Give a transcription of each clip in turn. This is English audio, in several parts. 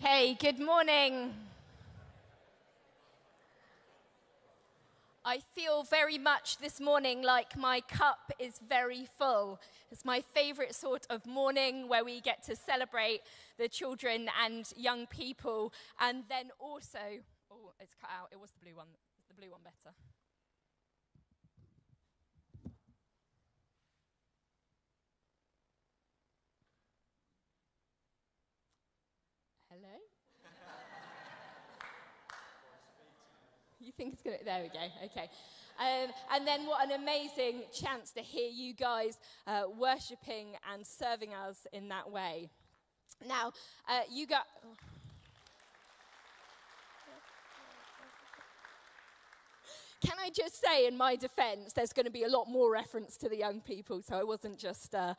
Okay, good morning. I feel very much this morning like my cup is very full. It's my favorite sort of morning where we get to celebrate the children and young people. And then also, oh, it's cut out. It was the blue one. the blue one better? You think it's going to, there we go, okay. Um, and then what an amazing chance to hear you guys uh, worshipping and serving us in that way. Now, uh, you got. Can I just say, in my defense, there's going to be a lot more reference to the young people, so I wasn't just uh,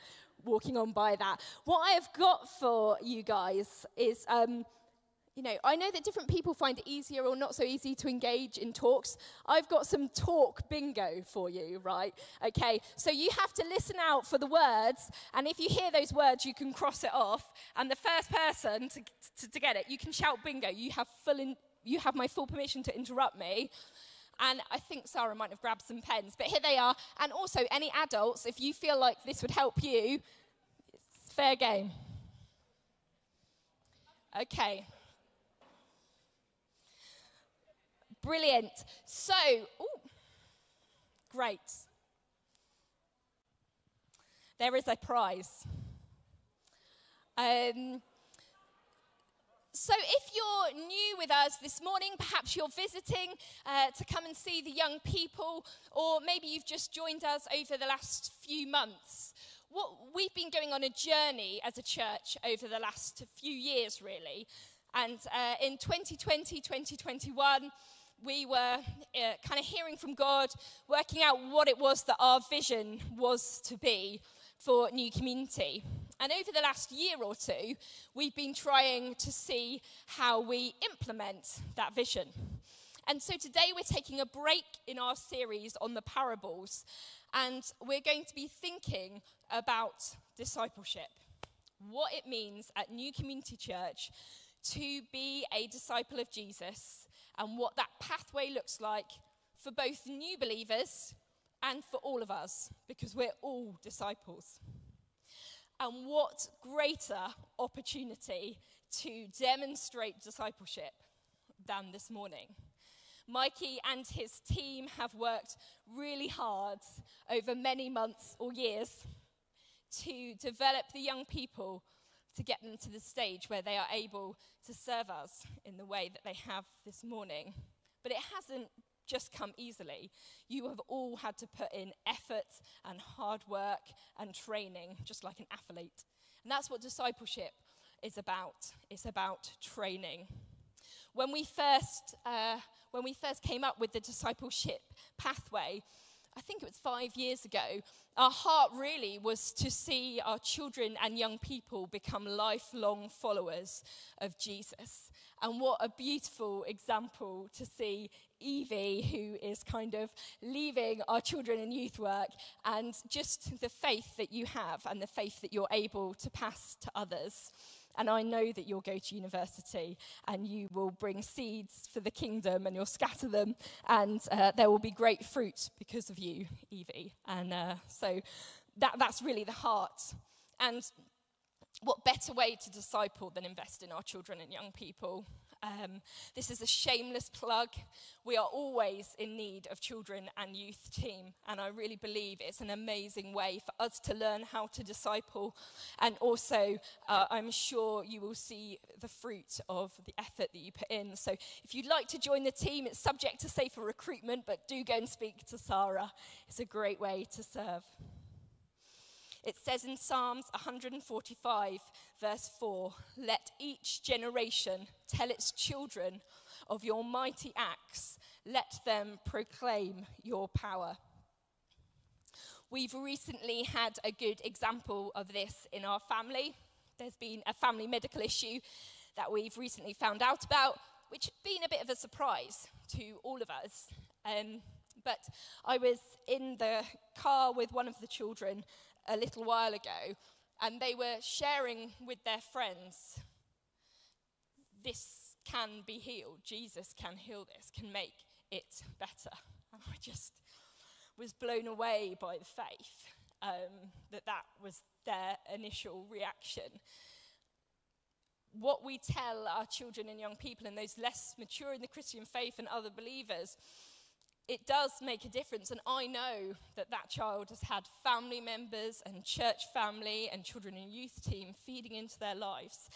walking on by that. What I have got for you guys is. Um, you know, I know that different people find it easier or not so easy to engage in talks. I've got some talk bingo for you, right? Okay, so you have to listen out for the words, and if you hear those words, you can cross it off. And the first person to, to, to get it, you can shout bingo. You have, full in, you have my full permission to interrupt me. And I think Sarah might have grabbed some pens, but here they are. And also, any adults, if you feel like this would help you, it's fair game. Okay. Brilliant. So, ooh, great. There is a prize. Um, so, if you're new with us this morning, perhaps you're visiting uh, to come and see the young people, or maybe you've just joined us over the last few months. What, we've been going on a journey as a church over the last few years, really. And uh, in 2020, 2021, we were uh, kind of hearing from God, working out what it was that our vision was to be for New Community. And over the last year or two, we've been trying to see how we implement that vision. And so today we're taking a break in our series on the parables, and we're going to be thinking about discipleship, what it means at New Community Church to be a disciple of Jesus and what that pathway looks like for both new believers and for all of us, because we're all disciples. And what greater opportunity to demonstrate discipleship than this morning? Mikey and his team have worked really hard over many months or years to develop the young people to get them to the stage where they are able to serve us in the way that they have this morning. But it hasn't just come easily. You have all had to put in effort and hard work and training, just like an athlete. And that's what discipleship is about. It's about training. When we first, uh, when we first came up with the discipleship pathway, I think it was five years ago, our heart really was to see our children and young people become lifelong followers of Jesus. And what a beautiful example to see Evie, who is kind of leaving our children and youth work, and just the faith that you have and the faith that you're able to pass to others. And I know that you'll go to university and you will bring seeds for the kingdom and you'll scatter them, and uh, there will be great fruit because of you, Evie. And uh, so that, that's really the heart. And what better way to disciple than invest in our children and young people? Um, this is a shameless plug. We are always in need of children and youth team, and I really believe it's an amazing way for us to learn how to disciple. And also, uh, I'm sure you will see the fruit of the effort that you put in. So, if you'd like to join the team, it's subject to safer recruitment, but do go and speak to Sarah. It's a great way to serve. It says in Psalms 145, verse 4 Let each generation tell its children of your mighty acts, let them proclaim your power. We've recently had a good example of this in our family. There's been a family medical issue that we've recently found out about, which has been a bit of a surprise to all of us. Um, but I was in the car with one of the children a little while ago, and they were sharing with their friends this can be healed. Jesus can heal this, can make it better. And I just was blown away by the faith um, that that was their initial reaction. What we tell our children and young people and those less mature in the Christian faith and other believers it does make a difference. And I know that that child has had family members and church family and children and youth team feeding into their lives.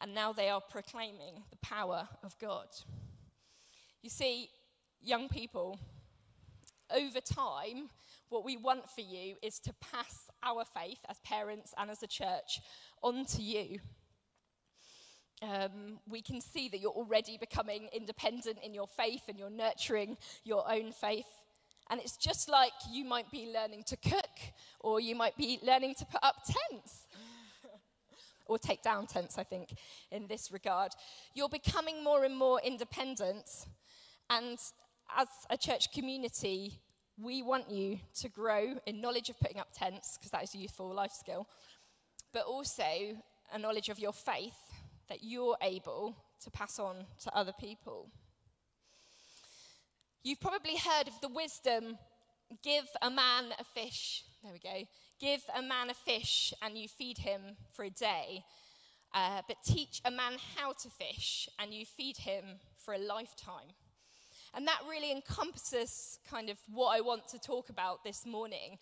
And now they are proclaiming the power of God. You see, young people, over time, what we want for you is to pass our faith as parents and as a church on to you um, we can see that you're already becoming independent in your faith and you're nurturing your own faith. And it's just like you might be learning to cook or you might be learning to put up tents. or take down tents, I think, in this regard. You're becoming more and more independent. And as a church community, we want you to grow in knowledge of putting up tents, because that is a useful life skill, but also a knowledge of your faith that you're able to pass on to other people. You've probably heard of the wisdom give a man a fish. There we go. Give a man a fish and you feed him for a day. Uh, but teach a man how to fish and you feed him for a lifetime. And that really encompasses kind of what I want to talk about this morning.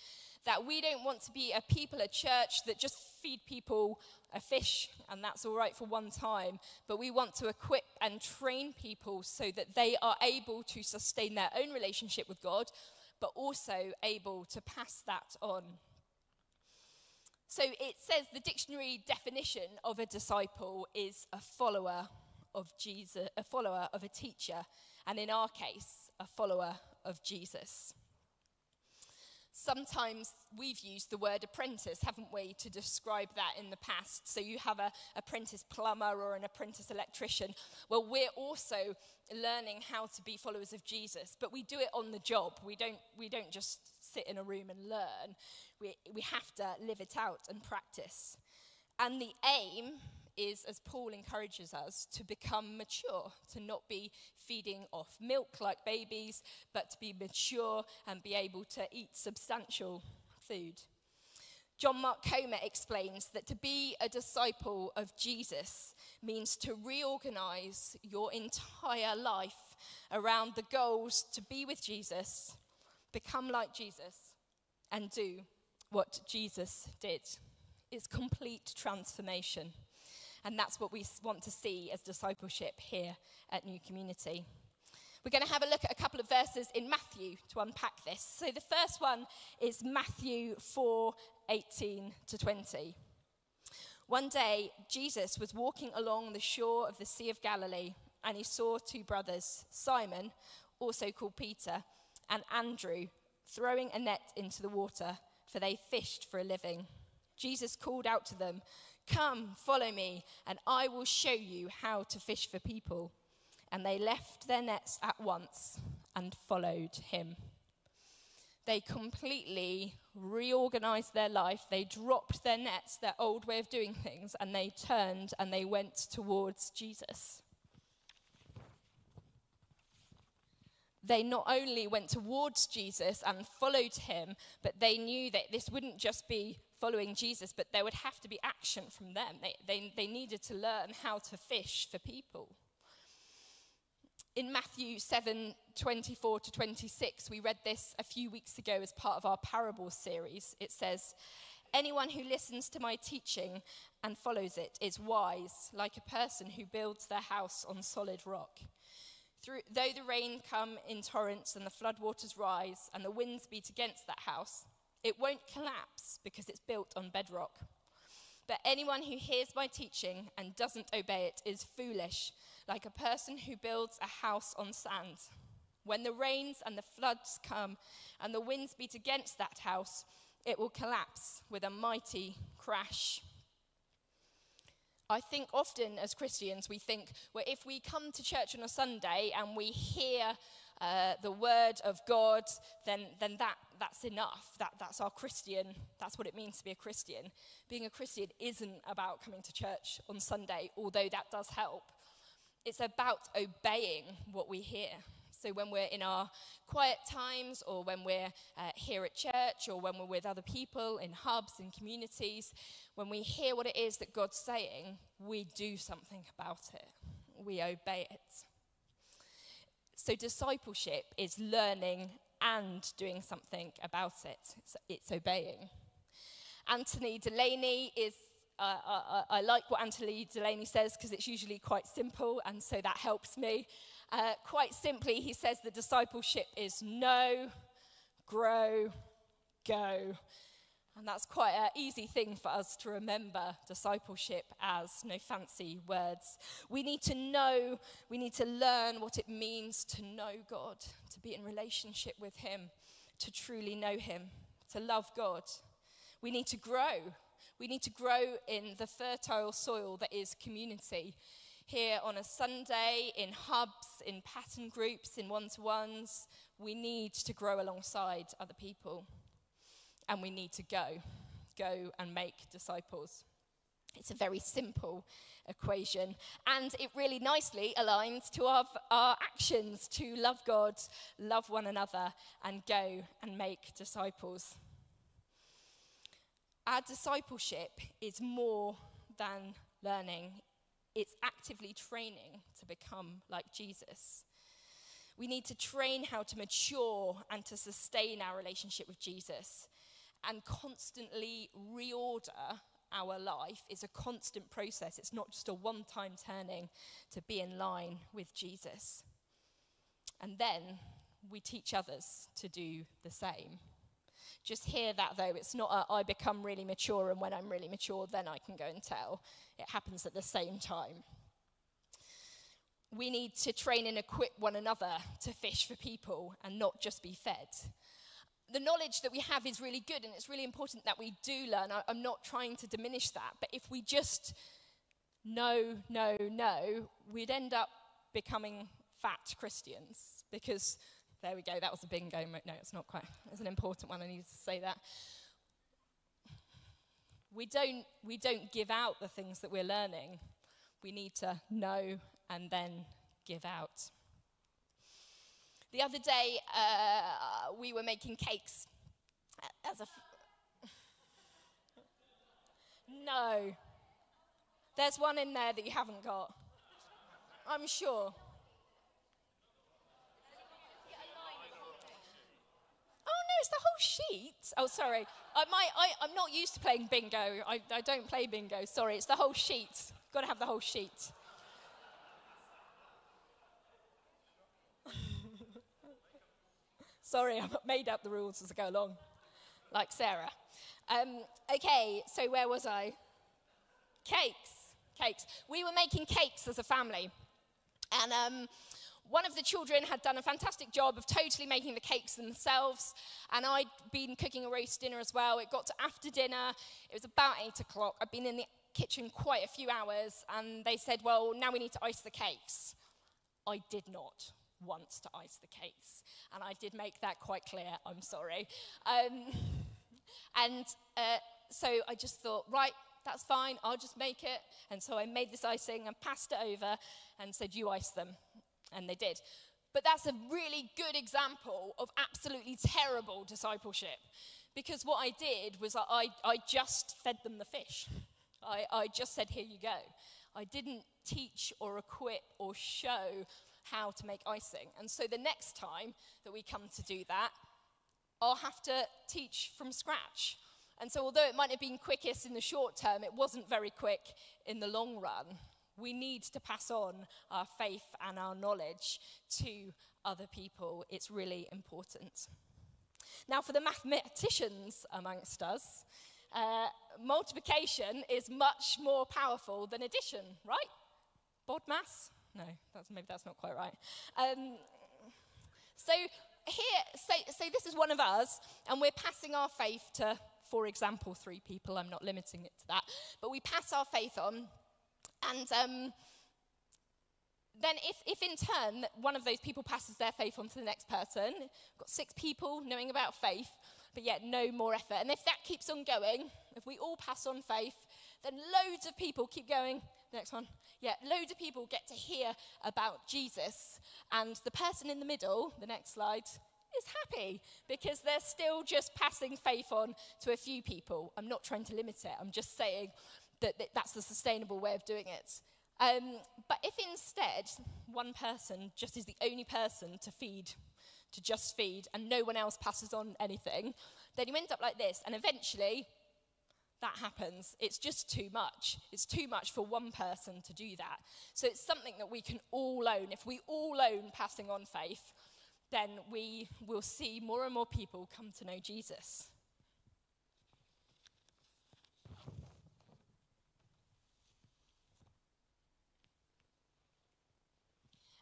That we don't want to be a people, a church that just feed people a fish, and that's all right for one time. But we want to equip and train people so that they are able to sustain their own relationship with God, but also able to pass that on. So it says the dictionary definition of a disciple is a follower of Jesus, a follower of a teacher, and in our case, a follower of Jesus. Sometimes we've used the word apprentice, haven't we, to describe that in the past. So you have an apprentice plumber or an apprentice electrician. Well, we're also learning how to be followers of Jesus, but we do it on the job. We don't, we don't just sit in a room and learn. We, we have to live it out and practice. And the aim is, as Paul encourages us, to become mature, to not be feeding off milk like babies, but to be mature and be able to eat substantial food. John Mark Comer explains that to be a disciple of Jesus means to reorganize your entire life around the goals to be with Jesus, become like Jesus, and do what Jesus did. It's complete transformation. And that's what we want to see as discipleship here at New Community. We're going to have a look at a couple of verses in Matthew to unpack this. So the first one is Matthew 4 18 to 20. One day, Jesus was walking along the shore of the Sea of Galilee, and he saw two brothers, Simon, also called Peter, and Andrew, throwing a net into the water, for they fished for a living. Jesus called out to them, Come, follow me, and I will show you how to fish for people. And they left their nets at once and followed him. They completely reorganized their life. They dropped their nets, their old way of doing things, and they turned and they went towards Jesus. They not only went towards Jesus and followed him, but they knew that this wouldn't just be following Jesus, but there would have to be action from them. They, they, they needed to learn how to fish for people. In Matthew 7 24 to 26, we read this a few weeks ago as part of our parable series. It says, Anyone who listens to my teaching and follows it is wise, like a person who builds their house on solid rock. Through, though the rain come in torrents and the floodwaters rise and the winds beat against that house, it won't collapse because it's built on bedrock. But anyone who hears my teaching and doesn't obey it is foolish, like a person who builds a house on sand. When the rains and the floods come and the winds beat against that house, it will collapse with a mighty crash. I think often as Christians, we think, well, if we come to church on a Sunday and we hear uh, the word of God, then, then that, that's enough. That, that's our Christian, that's what it means to be a Christian. Being a Christian isn't about coming to church on Sunday, although that does help. it's about obeying what we hear. So when we're in our quiet times, or when we're uh, here at church, or when we're with other people in hubs and communities, when we hear what it is that God's saying, we do something about it. We obey it. So discipleship is learning and doing something about it. It's, it's obeying. Anthony Delaney is uh, I, uh, uh, I, like what Anthony Delaney says because it's usually quite simple, and so that helps me. Uh, quite simply, he says the discipleship is know, grow, go. And that's quite an easy thing for us to remember discipleship as no fancy words. We need to know, we need to learn what it means to know God, to be in relationship with Him, to truly know Him, to love God. We need to grow. We need to grow in the fertile soil that is community. Here on a Sunday, in hubs, in pattern groups, in one to ones, we need to grow alongside other people and we need to go. Go and make disciples. It's a very simple equation. And it really nicely aligns to our, our actions to love God, love one another, and go and make disciples. Our discipleship is more than learning, it's actively training to become like Jesus. We need to train how to mature and to sustain our relationship with Jesus and constantly reorder our life is a constant process. It's not just a one time turning to be in line with Jesus. And then we teach others to do the same. Just hear that though, it's not a, I become really mature, and when I'm really mature, then I can go and tell. It happens at the same time. We need to train and equip one another to fish for people and not just be fed the knowledge that we have is really good and it's really important that we do learn. I, am not trying to diminish that, but if we just know, know, know, we'd end up becoming fat Christians because there we go, that was a bingo. No, it's not quite. It's an important one. I needed to say that. We don't, we don't give out the things that we're learning. We need to know and then give out. The other day, uh, we were making cakes as no. There's one in there that you haven't got. I'm sure. Oh no, it's the whole sheet. Oh, sorry. I, my, I, am not used to playing bingo. I, I don't play bingo. Sorry, it's the whole sheet. Got to have the whole sheet. Sorry, I made up the rules as I go along, like Sarah. Um, okay, so where was I? Cakes. Cakes. We were making cakes as a family. And um, one of the children had done a fantastic job of totally making the cakes themselves, and I'd been cooking a roast dinner as well. It got to after dinner, it was about eight o'clock. I'd been in the kitchen quite a few hours, and they said, Well, now we need to ice the cakes. I did not wants to ice the cakes. And I did make that quite clear, I'm sorry. Um, and uh, so I just thought, right, that's fine, I'll just make it. And so I made this icing and passed it over and said, you ice them. And they did. But that's a really good example of absolutely terrible discipleship. Because what I did was I, I just fed them the fish. I, I just said, here you go. I didn't teach or equip or show how to make icing. And so the next time that we come to do that, I'll have to teach from scratch. And so, although it might have been quickest in the short term, it wasn't very quick in the long run. We need to pass on our faith and our knowledge to other people. It's really important. Now, for the mathematicians amongst us, uh, multiplication is much more powerful than addition, right? BODMAS? No, that's, maybe that's not quite right. Um, so here, say this is one of us, and we're passing our faith to, for example, three people. I'm not limiting it to that. But we pass our faith on, and um, then if, if in turn one of those people passes their faith on to the next person, we've got six people knowing about faith, but yet no more effort. And if that keeps on going, if we all pass on faith, then loads of people keep going, next one, Yet loads of people get to hear about Jesus, and the person in the middle, the next slide, is happy because they're still just passing faith on to a few people. I'm not trying to limit it, I'm just saying that, that's the sustainable way of doing it. Um, but if instead one person just is the only person to feed, to just feed, and no one else passes on anything, then you end up like this, and eventually that happens. It's just too much. It's too much for one person to do that. So it's something that we can all own. If we all own passing on faith, then we will see more and more people come to know Jesus.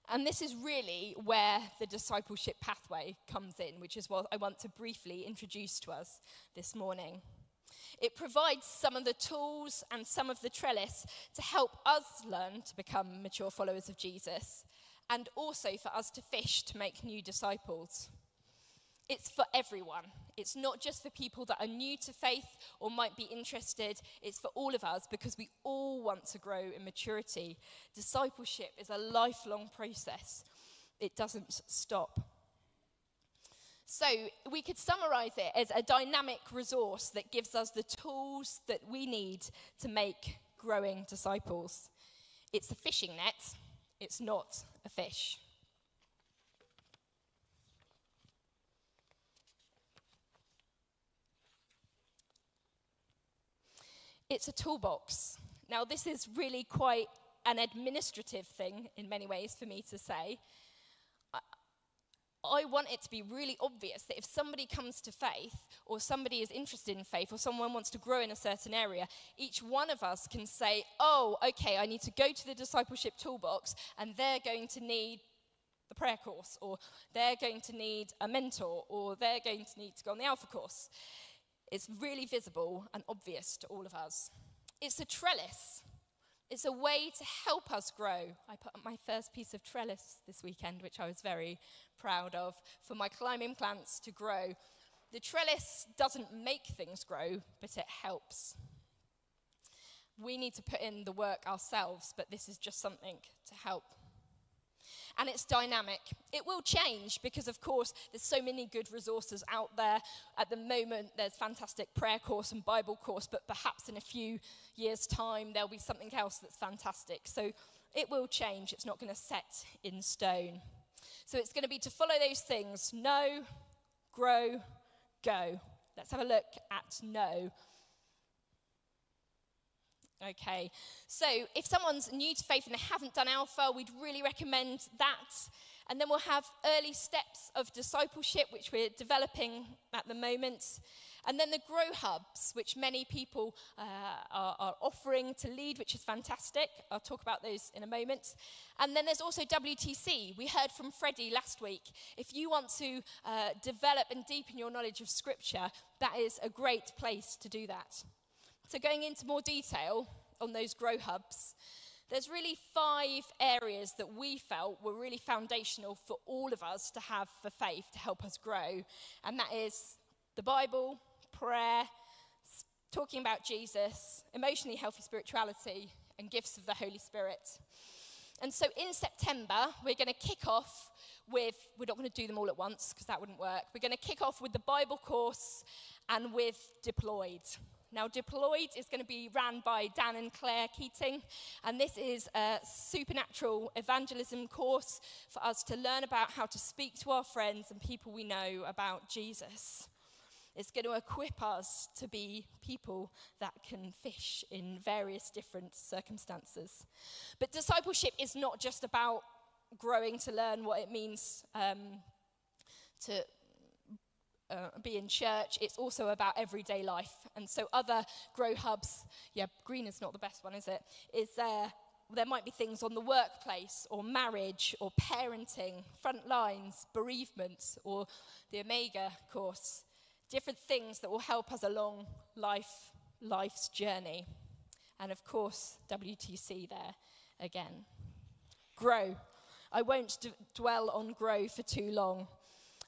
And this is really where the discipleship pathway comes in, which is what I want to briefly introduce to us this morning. It provides some of the tools and some of the trellis to help us learn to become mature followers of Jesus and also for us to fish to make new disciples. It's for everyone. It's not just for people that are new to faith or might be interested. It's for all of us because we all want to grow in maturity. Discipleship is a lifelong process, it doesn't stop. So, we could summarize it as a dynamic resource that gives us the tools that we need to make growing disciples. It's a fishing net, it's not a fish. It's a toolbox. Now, this is really quite an administrative thing in many ways for me to say. I want it to be really obvious that if somebody comes to faith, or somebody is interested in faith, or someone wants to grow in a certain area, each one of us can say, Oh, okay, I need to go to the discipleship toolbox, and they're going to need the prayer course, or they're going to need a mentor, or they're going to need to go on the Alpha course. It's really visible and obvious to all of us. It's a trellis. It's a way to help us grow. I put up my first piece of trellis this weekend, which I was very proud of, for my climbing plants to grow. The trellis doesn't make things grow, but it helps. We need to put in the work ourselves, but this is just something to help and it's dynamic. It will change because, of course, there's so many good resources out there. At the moment, there's fantastic prayer course and Bible course, but perhaps in a few years' time, there'll be something else that's fantastic. So it will change. It's not going to set in stone. So it's going to be to follow those things know, grow, go. Let's have a look at know. Okay, so if someone's new to faith and they haven't done Alpha, we'd really recommend that. And then we'll have early steps of discipleship, which we're developing at the moment. And then the Grow Hubs, which many people uh, are, are, offering to lead, which is fantastic. I'll talk about those in a moment. And then there's also WTC. We heard from Freddie last week. If you want to uh, develop and deepen your knowledge of Scripture, that is a great place to do that. So, going into more detail on those grow hubs, there's really five areas that we felt were really foundational for all of us to have for faith to help us grow. And that is the Bible, prayer, talking about Jesus, emotionally healthy spirituality, and gifts of the Holy Spirit. And so in September, we're going to kick off with, we're not going to do them all at once because that wouldn't work. We're going to kick off with the Bible course and with Deployed. Now, Deployed is going to be ran by Dan and Claire Keating, and this is a supernatural evangelism course for us to learn about how to speak to our friends and people we know about Jesus. It's going to equip us to be people that can fish in various different circumstances. But discipleship is not just about growing to learn what it means um, to uh, be in church, it's also about everyday life. And so, other grow hubs, yeah, green is not the best one, is it? Is there? There might be things on the workplace, or marriage, or parenting, front lines, bereavement, or the Omega course. Different things that will help us along life, life's journey. And of course, WTC there again. Grow. I won't d- dwell on grow for too long.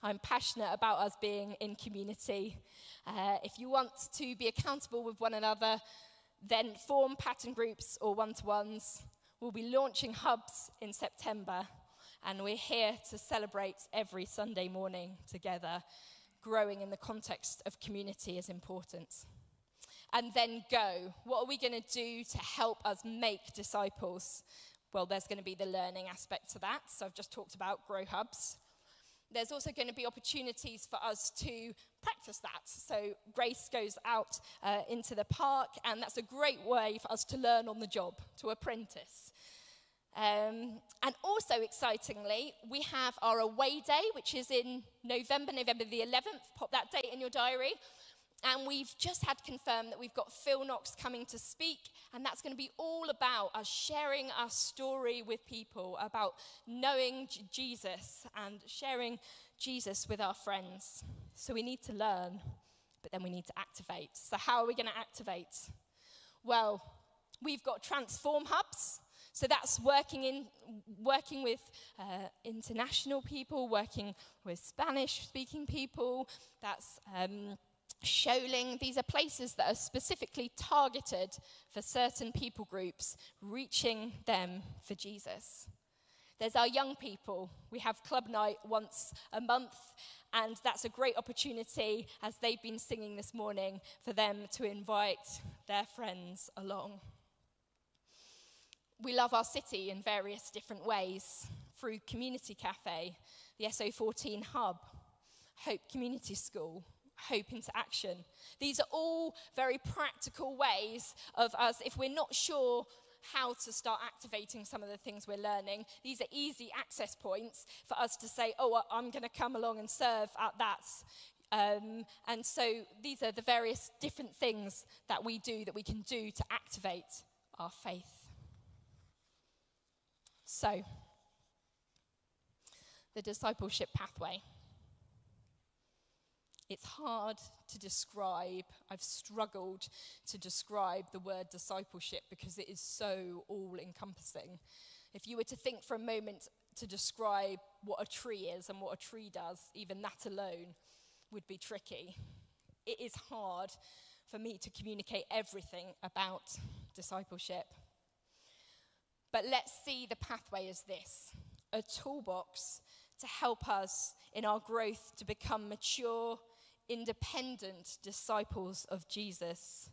I'm passionate about us being in community. Uh, if you want to be accountable with one another, then form pattern groups or one to ones. We'll be launching hubs in September, and we're here to celebrate every Sunday morning together. Growing in the context of community is important. And then go. What are we going to do to help us make disciples? Well, there's going to be the learning aspect to that. So I've just talked about grow hubs there's also going to be opportunities for us to practice that. So Grace goes out uh, into the park, and that's a great way for us to learn on the job, to apprentice. Um, and also excitingly, we have our away day, which is in November, November the 11th. Pop that date in your diary. And we've just had confirmed that we've got Phil Knox coming to speak, and that's going to be all about us sharing our story with people, about knowing J- Jesus and sharing Jesus with our friends. So we need to learn, but then we need to activate. So, how are we going to activate? Well, we've got transform hubs. So that's working in working with uh, international people, working with Spanish-speaking people. That's um, Shoaling, these are places that are specifically targeted for certain people groups, reaching them for Jesus. There's our young people. We have club night once a month, and that's a great opportunity, as they've been singing this morning, for them to invite their friends along. We love our city in various different ways through Community Cafe, the SO14 Hub, Hope Community School, hope into action. These are all very practical ways of us, if we're not sure how to start activating some of the things we're learning, these are easy access points for us to say, oh, I'm going to come along and serve at that. Um, and so these are the various different things that we do that we can do to activate our faith. So, the discipleship pathway. It's hard to describe. I've struggled to describe the word discipleship because it is so all encompassing. If you were to think for a moment to describe what a tree is and what a tree does, even that alone would be tricky. It is hard for me to communicate everything about discipleship. But let's see the pathway as this a toolbox to help us in our growth to become mature independent disciples of Jesus,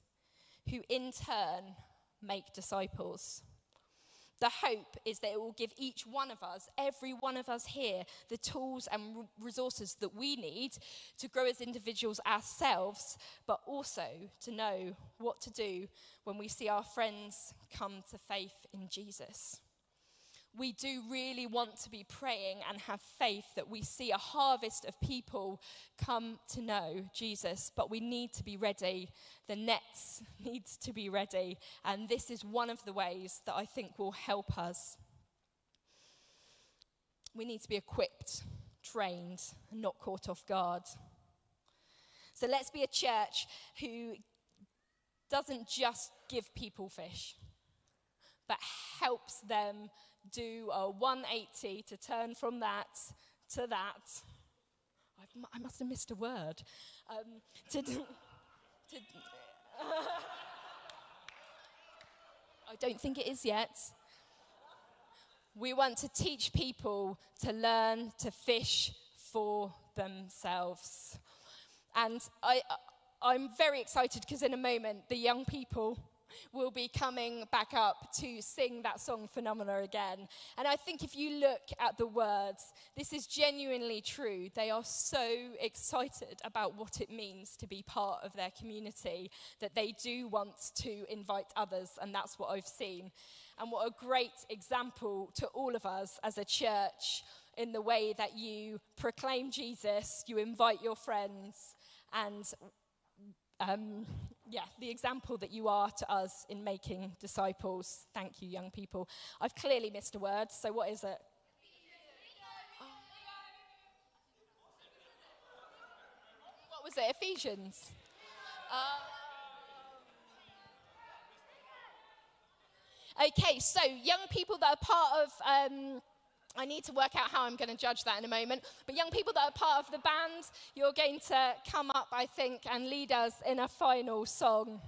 who in turn make disciples. The hope is that it will give each one of us, every one of us here, the tools and resources that we need to grow as individuals ourselves, but also to know what to do when we see our friends come to faith in Jesus we do really want to be praying and have faith that we see a harvest of people come to know Jesus, but we need to be ready. The nets need to be ready, and this is one of the ways that I think will help us. We need to be equipped, trained, and not caught off guard. So let's be a church who doesn't just give people fish, but helps them do a 180 to turn from that to that. I've, i must have missed a word. Um, to, to I don't think it is yet. We want to teach people to learn to fish for themselves. And I, I'm very excited because in a moment, the young people will be coming back up to sing that song Phenomena again. And I think if you look at the words, this is genuinely true. They are so excited about what it means to be part of their community that they do want to invite others, and that's what I've seen. And what a great example to all of us as a church in the way that you proclaim Jesus, you invite your friends, and um, yeah, the example that you are to us in making disciples. Thank you, young people. I've clearly missed a word, so what is it? What was it? Ephesians. Uh, okay, so young people that are part of. Um, I need to work out how I'm going to judge that in a moment. But young people that are part of the band, you're going to come up, I think, and lead us in a final song.